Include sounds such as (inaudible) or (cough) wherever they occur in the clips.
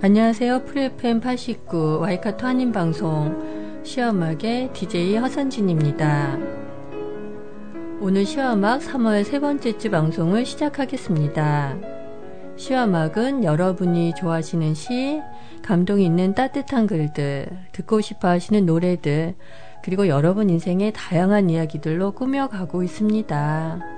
안녕하세요. 프리FM 89 와이카토 한인방송 시어막의 DJ 허선진입니다. 오늘 시어막 3월 세 번째 주 방송을 시작하겠습니다. 시어막은 여러분이 좋아하시는 시, 감동이 있는 따뜻한 글들, 듣고 싶어 하시는 노래들, 그리고 여러분 인생의 다양한 이야기들로 꾸며가고 있습니다.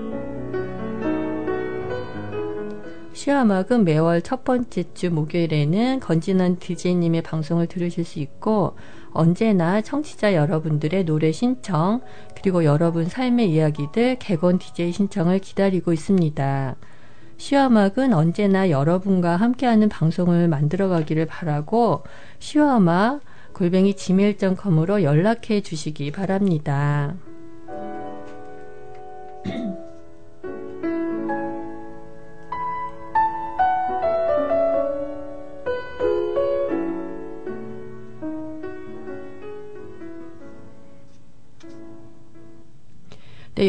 시아막은 매월 첫 번째 주 목요일에는 건진한 DJ님의 방송을 들으실 수 있고 언제나 청취자 여러분들의 노래 신청 그리고 여러분 삶의 이야기들 개건 DJ 신청을 기다리고 있습니다. 시와막은 언제나 여러분과 함께하는 방송을 만들어가기를 바라고 시와막 골뱅이 gmail.com으로 연락해 주시기 바랍니다.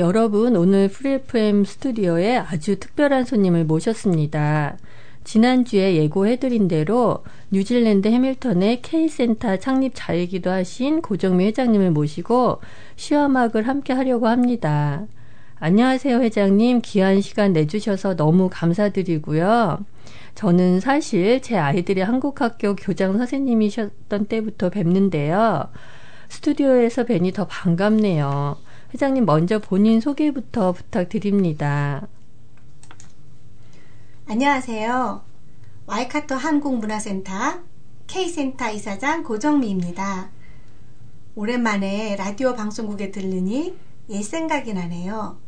여러분 오늘 프리FM 스튜디오에 아주 특별한 손님을 모셨습니다. 지난주에 예고해드린 대로 뉴질랜드 해밀턴의 K센터 창립 자이기도 하신 고정미 회장님을 모시고 시화막을 함께 하려고 합니다. 안녕하세요, 회장님. 귀한 시간 내주셔서 너무 감사드리고요. 저는 사실 제 아이들이 한국학교 교장 선생님이셨던 때부터 뵙는데요. 스튜디오에서 뵈니 더 반갑네요. 회장님 먼저 본인 소개부터 부탁드립니다. 안녕하세요. 와이카토 한국문화센터 K센터 이사장 고정미입니다. 오랜만에 라디오 방송국에 들르니 옛 생각이 나네요.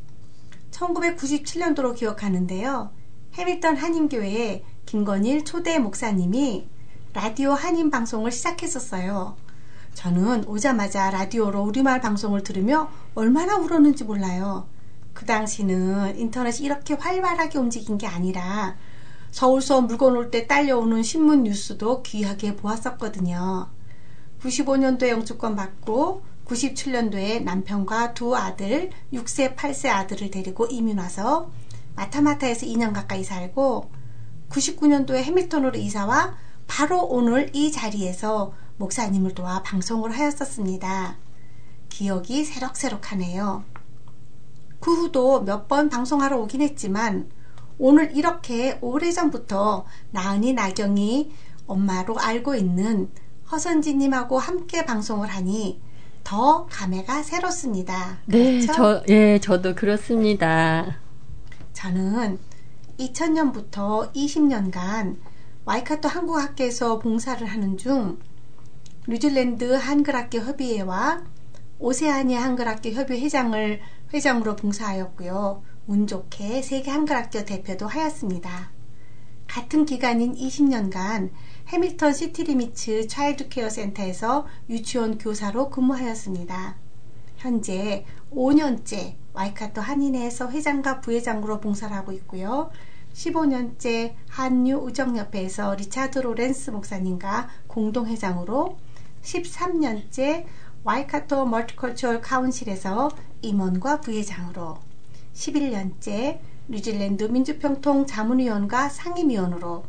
1997년도로 기억하는데요. 해밀턴 한인교회 김건일 초대 목사님이 라디오 한인 방송을 시작했었어요. 저는 오자마자 라디오로 우리말 방송을 들으며 얼마나 울었는지 몰라요. 그 당시는 인터넷이 이렇게 활발하게 움직인 게 아니라 서울서 물건 올 때 딸려오는 신문 뉴스도 귀하게 보았었거든요. 95년도에 영주권 받고 97년도에 남편과 두 아들, 6세, 8세 아들을 데리고 이민 와서 마타마타에서 2년 가까이 살고 99년도에 해밀턴으로 이사와 바로 오늘 이 자리에서 목사님을 도와 방송을 하였었습니다. 기억이 새록새록하네요. 그 후도 몇 번 방송하러 오긴 했지만 오늘 이렇게 오래전부터 나은이 나경이 엄마로 알고 있는 허선지님하고 함께 방송을 하니 더 감회가 새롭습니다. 네, 그렇죠? 저, 예, 저도 그렇습니다. 저는 2000년부터 20년간 와이카토 한국학교에서 봉사를 하는 중 뉴질랜드 한글학교 협의회와 오세아니아 한글학교 협의 회장을 회장으로 봉사하였고요. 운 좋게 세계 한글학교 대표도 하였습니다. 같은 기간인 20년간 해밀턴 City Limits Childcare Centre에서 유치원 교사로 근무하였습니다. 현재 5년째 와이카토 한인회에서 회장과 부회장으로 봉사를 하고 있고요. 15년째 한뉴 우정협회에서 리차드 로렌스 목사님과 공동회장으로 13년째 와이카토 Multicultural Council에서 임원과 부회장으로 11년째 뉴질랜드 민주평통 자문위원과 상임위원으로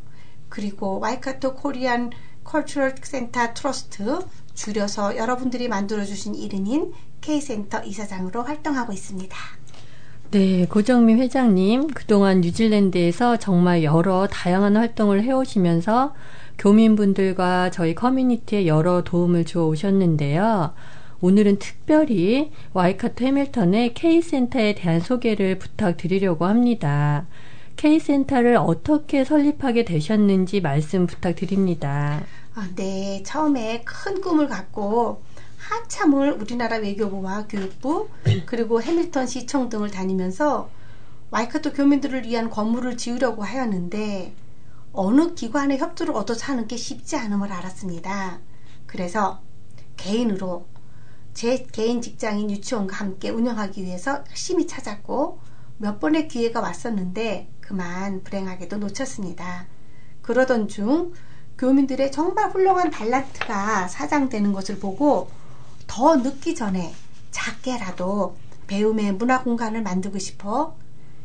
그리고 와이카토 Korean Cultural Centre Trust 줄여서 여러분들이 만들어주신 이름인 K센터 이사장으로 활동하고 있습니다. 네, 고정민 회장님, 그동안 뉴질랜드에서 정말 여러 다양한 활동을 해오시면서 교민분들과 저희 커뮤니티에 여러 도움을 주어 오셨는데요. 오늘은 특별히 와이카토 해밀턴의 K센터에 대한 소개를 부탁드리려고 합니다. K센터를 어떻게 설립하게 되셨는지 말씀 부탁드립니다. 아, 네, 처음에 큰 꿈을 갖고 한참을 우리나라 외교부와 교육부 그리고 해밀턴 시청 등을 다니면서 와이카토 교민들을 위한 건물을 지으려고 하였는데 어느 기관의 협조를 얻어서 하는 게 쉽지 않음을 알았습니다. 그래서 개인으로 제 개인 직장인 유치원과 함께 운영하기 위해서 열심히 찾았고 몇 번의 기회가 왔었는데 그만 불행하게도 놓쳤습니다. 그러던 중 교민들의 정말 훌륭한 달란트가 사장되는 것을 보고 더 늦기 전에 작게라도 배움의 문화 공간을 만들고 싶어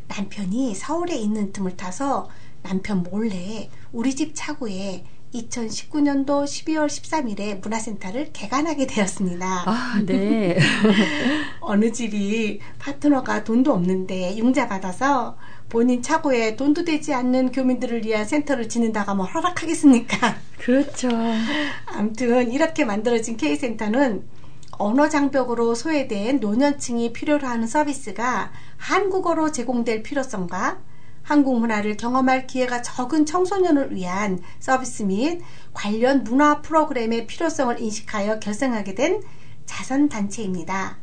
남편이 서울에 있는 틈을 타서 남편 몰래 우리 집 차고에 2019년도 12월 13일에 문화센터를 개관하게 되었습니다. 아, 네. (laughs) 어느 집이 파트너가 돈도 없는데 융자 받아서 본인 차고에 돈도 되지 않는 교민들을 위한 센터를 짓는다고 하면 허락하겠습니까? 그렇죠. (laughs) 아무튼 이렇게 만들어진 K센터는 언어 장벽으로 소외된 노년층이 필요로 하는 서비스가 한국어로 제공될 필요성과 한국 문화를 경험할 기회가 적은 청소년을 위한 서비스 및 관련 문화 프로그램의 필요성을 인식하여 결성하게 된 자선단체입니다.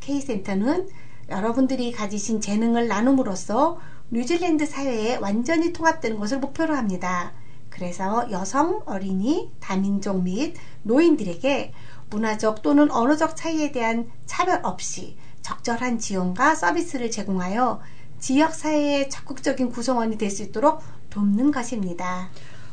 K센터는 여러분들이 가지신 재능을 나눔으로써 뉴질랜드 사회에 완전히 통합되는 것을 목표로 합니다. 그래서 여성, 어린이, 다민족 및 노인들에게 문화적 또는 언어적 차이에 대한 차별 없이 적절한 지원과 서비스를 제공하여 지역 사회의 적극적인 구성원이 될 수 있도록 돕는 것입니다.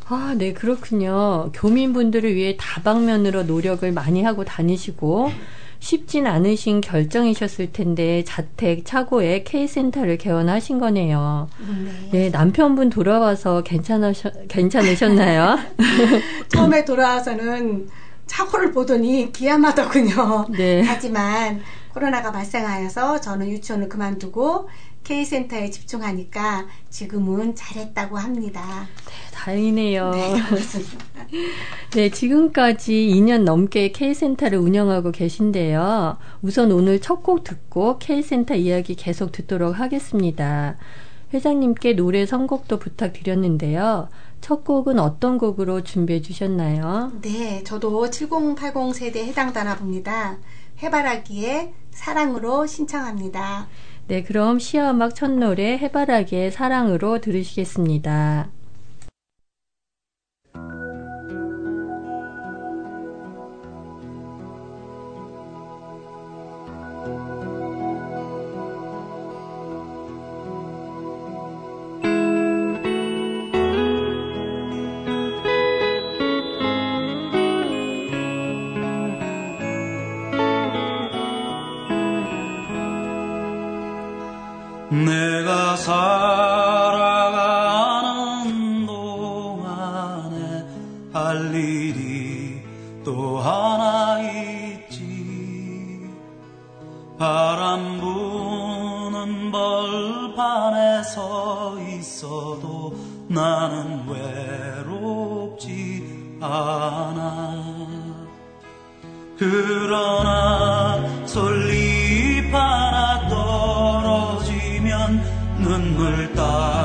아, 네, 그렇군요. 교민분들을 위해 다방면으로 노력을 많이 하고 다니시고, 쉽진 않으신 결정이셨을 텐데 자택 차고에 K센터를 개원하신 거네요. 네. 네 남편분 돌아와서 괜찮으셨, 괜찮으셨나요? (laughs) 처음에 돌아와서는 차고를 보더니 기야마더군요. 네. 하지만 코로나가 발생하여서 저는 유치원을 그만두고 K센터에 집중하니까 지금은 잘했다고 합니다. 네, 다행이네요. 네, (laughs) 네, 지금까지 2년 넘게 K센터를 운영하고 계신데요. 우선 오늘 첫 곡 듣고 K센터 이야기 계속 듣도록 하겠습니다. 회장님께 노래 선곡도 부탁드렸는데요. 첫 곡은 어떤 곡으로 준비해 주셨나요? 네, 저도 7080 세대에 해당되나 봅니다. 해바라기의 사랑으로 신청합니다. 네, 그럼 시어음악 첫 노래 해바라기의 사랑으로 들으시겠습니다. 바람 부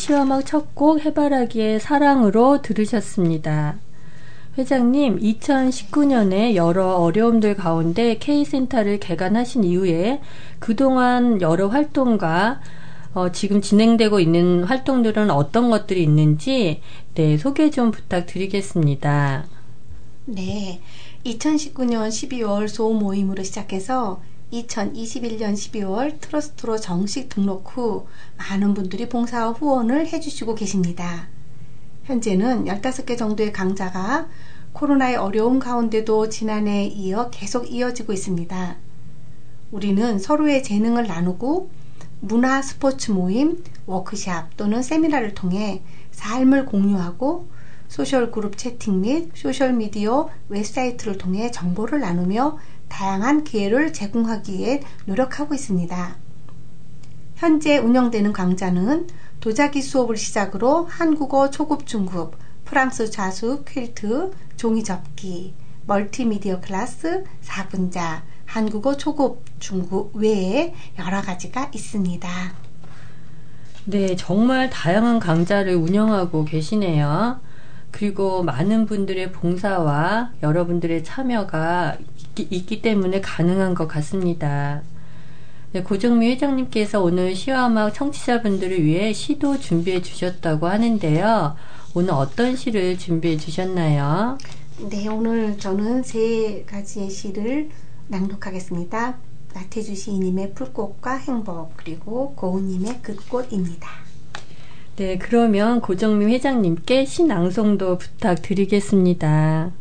시화막 첫 곡 해바라기의 사랑으로 들으셨습니다. 회장님, 2019년에 여러 어려움들 가운데 K센터를 개관하신 이후에 그동안 여러 활동과 어, 지금 진행되고 있는 활동들은 어떤 것들이 있는지 네, 소개 좀 부탁드리겠습니다. 네. 2019년 12월 소모임으로 시작해서 2021년 12월 트러스트로 정식 등록 후 많은 분들이 봉사와 후원을 해주시고 계십니다. 현재는 15개 정도의 강좌가 코로나의 어려움 가운데도 지난해에 이어 계속 이어지고 있습니다. 우리는 서로의 재능을 나누고 문화 스포츠 모임, 워크샵 또는 세미나를 통해 삶을 공유하고 소셜 그룹 채팅 및 소셜 미디어 웹사이트를 통해 정보를 나누며 다양한 기회를 제공하기 위해 노력하고 있습니다. 현재 운영되는 강좌는 도자기 수업을 시작으로 한국어 초급 중급, 프랑스 자수, 퀼트, 종이 접기, 멀티미디어 클래스, 4분자, 한국어 초급 중급 외에 여러 가지가 있습니다. 네, 정말 다양한 강좌를 운영하고 계시네요. 그리고 많은 분들의 봉사와 여러분들의 참여가 있기, 때문에 가능한 것 같습니다. 네, 고정미 회장님께서 오늘 시화음악 청취자분들을 위해 시도 준비해 주셨다고 하는데요. 오늘 어떤 시를 준비해 주셨나요? 네, 오늘 저는 세 가지의 시를 낭독하겠습니다. 나태주 시인님의 풀꽃과 행복, 그리고 고은님의 끝꽃입니다. 네, 그러면 고정미 회장님께 신앙송도 부탁드리겠습니다.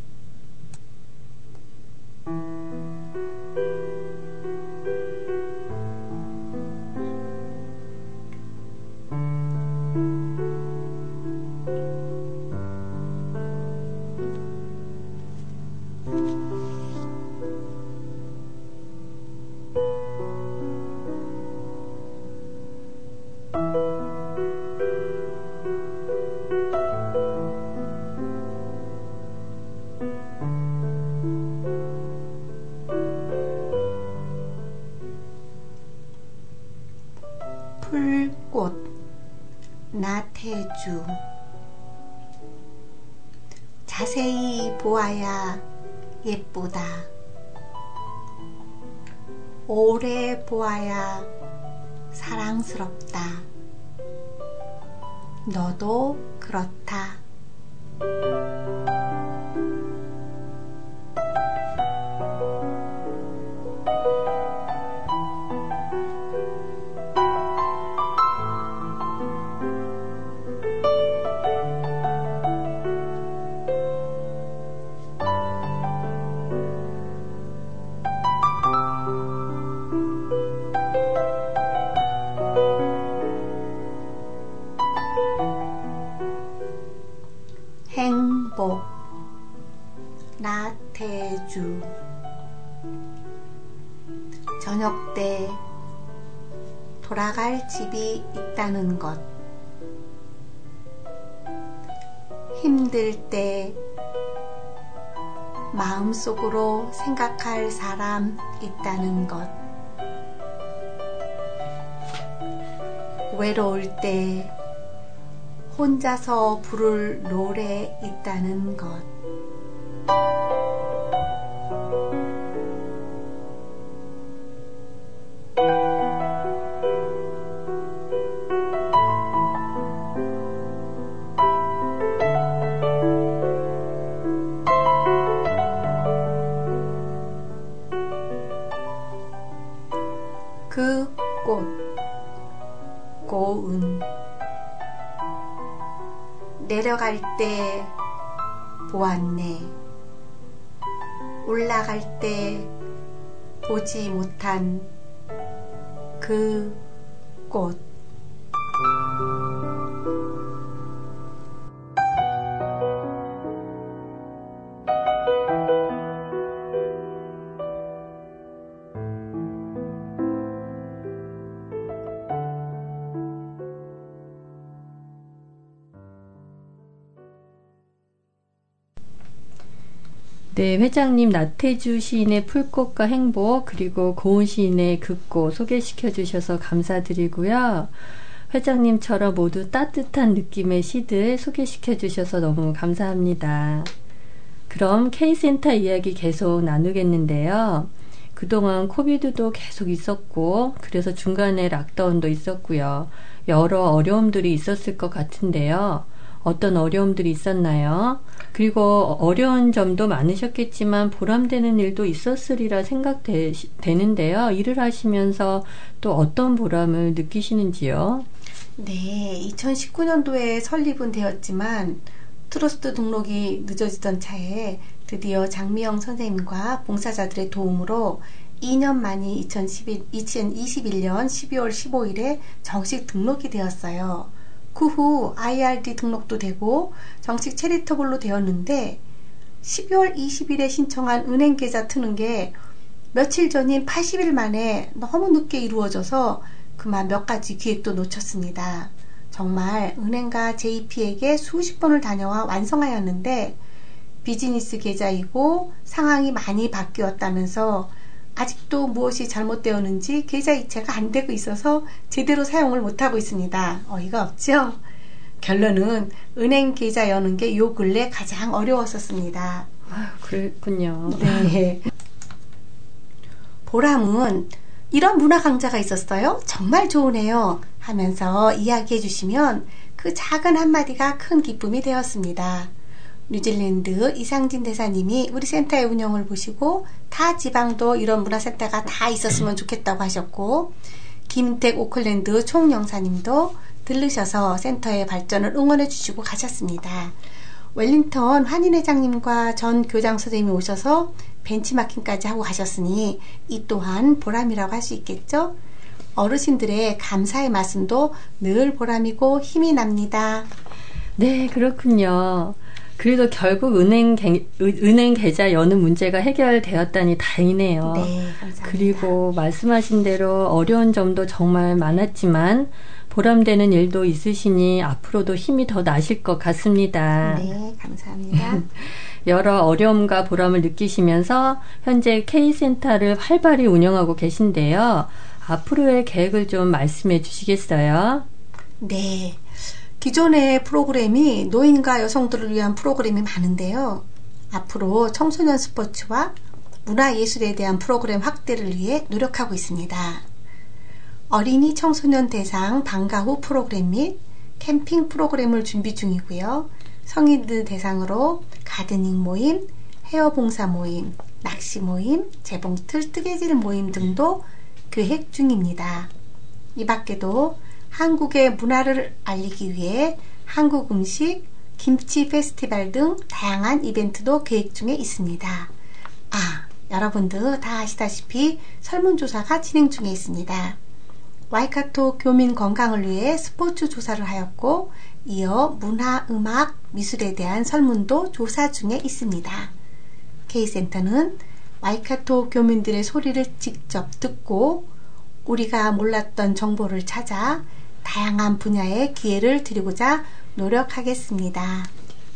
갈 집이 있다는 것 힘들 때 마음속으로 생각할 사람 있다는 것 외로울 때 혼자서 부를 노래 있다는 것. 때 보았네. 올라갈 때 보지 못한 그 꽃. 네, 회장님 나태주 시인의 풀꽃과 행복 그리고 고은 시인의 극꽃 소개시켜 주셔서 감사드리고요. 회장님처럼 모두 따뜻한 느낌의 시들 소개시켜 주셔서 너무 감사합니다. 그럼 K센터 이야기 계속 나누겠는데요. 그동안 코비드도 계속 있었고, 그래서 중간에 락다운도 있었고요. 여러 어려움들이 있었을 것 같은데요. 어떤 어려움들이 있었나요? 그리고 어려운 점도 많으셨겠지만 보람되는 일도 있었으리라 생각되는데요. 일을 하시면서 또 어떤 보람을 느끼시는지요? 네, 2019년도에 설립은 되었지만 트러스트 등록이 늦어지던 차에 드디어 장미영 선생님과 봉사자들의 도움으로 2년 만이 2011, 2021년 12월 15일에 정식 등록이 되었어요. 그 후 IRD 등록도 되고 정식 체리터블로 되었는데 12월 20일에 신청한 은행 계좌 트는 게 며칠 전인 80일 만에 너무 늦게 이루어져서 그만 몇 가지 기획도 놓쳤습니다. 정말 은행과 JP에게 수십 번을 다녀와 완성하였는데 비즈니스 계좌이고 상황이 많이 바뀌었다면서 아직도 무엇이 잘못되었는지 계좌 이체가 안 되고 있어서 제대로 사용을 못하고 있습니다. 어이가 없죠? 결론은 은행 계좌 여는 게 요 근래 가장 어려웠었습니다. 아유, 그랬군요. 네. 보람은 이런 문화 강좌가 있었어요. 정말 좋으네요. 하면서 이야기해 주시면 그 작은 한마디가 큰 기쁨이 되었습니다. 뉴질랜드 이상진 대사님이 우리 센터의 운영을 보시고 타 지방도 이런 문화센터가 다 있었으면 좋겠다고 하셨고 김택 오클랜드 총영사님도 들르셔서 센터의 발전을 응원해 주시고 가셨습니다. 웰링턴 환인회장님과 전 교장 선생님이 오셔서 벤치마킹까지 하고 가셨으니 이 또한 보람이라고 할 수 있겠죠? 어르신들의 감사의 말씀도 늘 보람이고 힘이 납니다. 네, 그렇군요. 그래도 결국 은행, 개, 은행 계좌 여는 문제가 해결되었다니 다행이네요. 네, 감사합니다. 그리고 말씀하신 대로 어려운 점도 정말 많았지만 보람되는 일도 있으시니 앞으로도 힘이 더 나실 것 같습니다. 네, 감사합니다. (laughs) 여러 어려움과 보람을 느끼시면서 현재 K센터를 활발히 운영하고 계신데요. 앞으로의 계획을 좀 말씀해 주시겠어요? 네. 기존의 프로그램이 노인과 여성들을 위한 프로그램이 많은데요. 앞으로 청소년 스포츠와 문화예술에 대한 프로그램 확대를 위해 노력하고 있습니다. 어린이 청소년 대상 방과 후 프로그램 및 캠핑 프로그램을 준비 중이고요. 성인들 대상으로 가드닝 모임, 헤어 봉사 모임, 낚시 모임, 재봉틀 뜨개질 모임 등도 계획 중입니다. 이 밖에도 한국의 문화를 알리기 위해 한국 음식, 김치 페스티벌 등 다양한 이벤트도 계획 중에 있습니다. 아, 여러분들 다 아시다시피 설문조사가 진행 중에 있습니다. 와이카토 교민 건강을 위해 스포츠 조사를 하였고, 이어 문화, 음악, 미술에 대한 설문도 조사 중에 있습니다. K센터는 와이카토 교민들의 소리를 직접 듣고 우리가 몰랐던 정보를 찾아 다양한 분야의 기회를 드리고자 노력하겠습니다.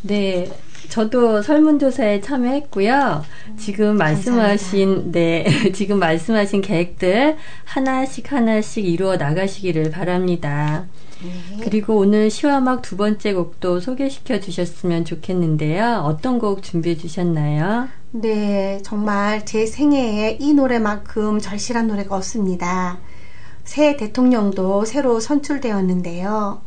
네. 저도 설문조사에 참여했고요. 지금 말씀하신, 네. (laughs) 지금 말씀하신 계획들 하나씩 하나씩 이루어 나가시기를 바랍니다. 네. 그리고 오늘 시화막 두 번째 곡도 소개시켜 주셨으면 좋겠는데요. 어떤 곡 준비해 주셨나요? 네, 정말 제 생애에 이 노래만큼 절실한 노래가 없습니다. 새 대통령도 새로 선출되었는데요.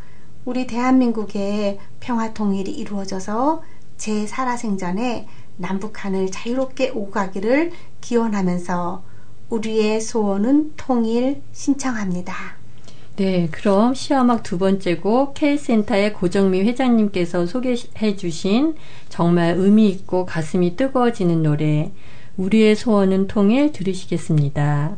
우리 대한민국의 평화 통일이 이루어져서 제 살아생전에 남북한을 자유롭게 오가기를 기원하면서 우리의 소원은 통일 신청합니다. 네, 그럼 시화막 두 번째 곡 K센터의 고정미 회장님께서 소개해 주신 정말 의미 있고 가슴이 뜨거워지는 노래 우리의 소원은 통일 들으시겠습니다.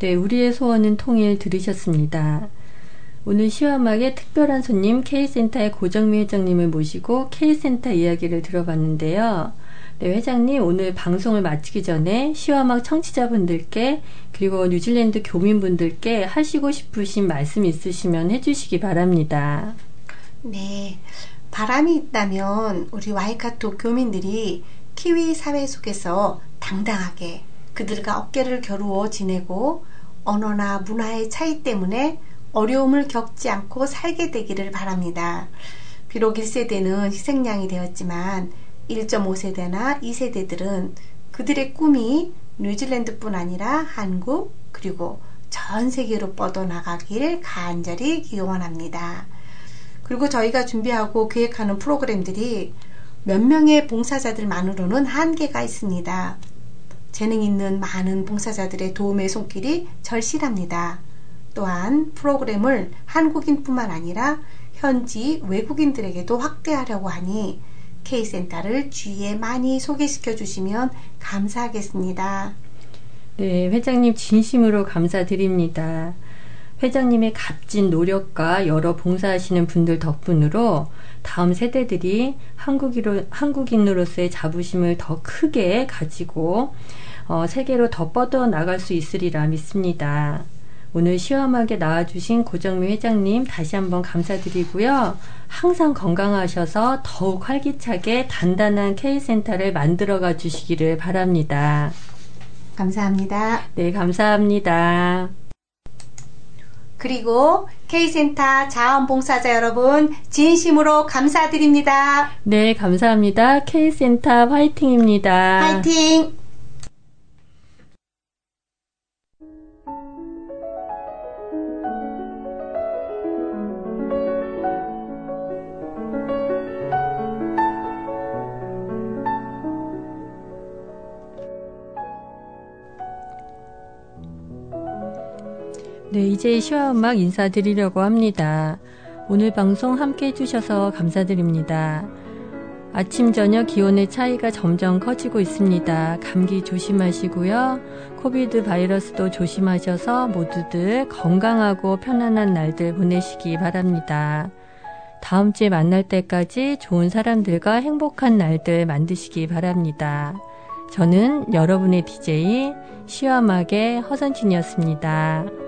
네, 우리의 소원은 통일 들으셨습니다. 오늘 시화막의 특별한 손님 K센터의 고정미 회장님을 모시고 K센터 이야기를 들어봤는데요. 네, 회장님 오늘 방송을 마치기 전에 시화막 청취자분들께 그리고 뉴질랜드 교민분들께 하시고 싶으신 말씀 있으시면 해주시기 바랍니다. 네. 바람이 있다면 우리 와이카토 교민들이 키위 사회 속에서 당당하게 그들과 어깨를 겨루어 지내고 언어나 문화의 차이 때문에 어려움을 겪지 않고 살게 되기를 바랍니다. 비록 1세대는 희생양이 되었지만 1.5세대나 2세대들은 그들의 꿈이 뉴질랜드뿐 아니라 한국 그리고 전 세계로 뻗어나가길 간절히 기원합니다. 그리고 저희가 준비하고 계획하는 프로그램들이 몇 명의 봉사자들만으로는 한계가 있습니다. 재능 있는 많은 봉사자들의 도움의 손길이 절실합니다. 또한 프로그램을 한국인뿐만 아니라 현지 외국인들에게도 확대하려고 하니 K센터를 주위에 많이 소개시켜 주시면 감사하겠습니다. 네, 회장님 진심으로 감사드립니다. 회장님의 값진 노력과 여러 봉사하시는 분들 덕분으로 다음 세대들이 한국인으로, 한국인으로서의 자부심을 더 크게 가지고 어, 세계로 더 뻗어 나갈 수 있으리라 믿습니다. 오늘 시험하게 나와주신 고정미 회장님 다시 한번 감사드리고요. 항상 건강하셔서 더욱 활기차게 단단한 K센터를 만들어가 주시기를 바랍니다. 감사합니다. 네, 감사합니다. 그리고 K센터 자원봉사자 여러분 진심으로 감사드립니다. 네, 감사합니다. K센터 화이팅입니다. 파이팅! 네, 이제 시와 음악 인사드리려고 합니다. 오늘 방송 함께 해주셔서 감사드립니다. 아침, 저녁 기온의 차이가 점점 커지고 있습니다. 감기 조심하시고요. 코비드 바이러스도 조심하셔서 모두들 건강하고 편안한 날들 보내시기 바랍니다. 다음 주에 만날 때까지 좋은 사람들과 행복한 날들 만드시기 바랍니다. 저는 여러분의 DJ 시와막의 허선진이었습니다.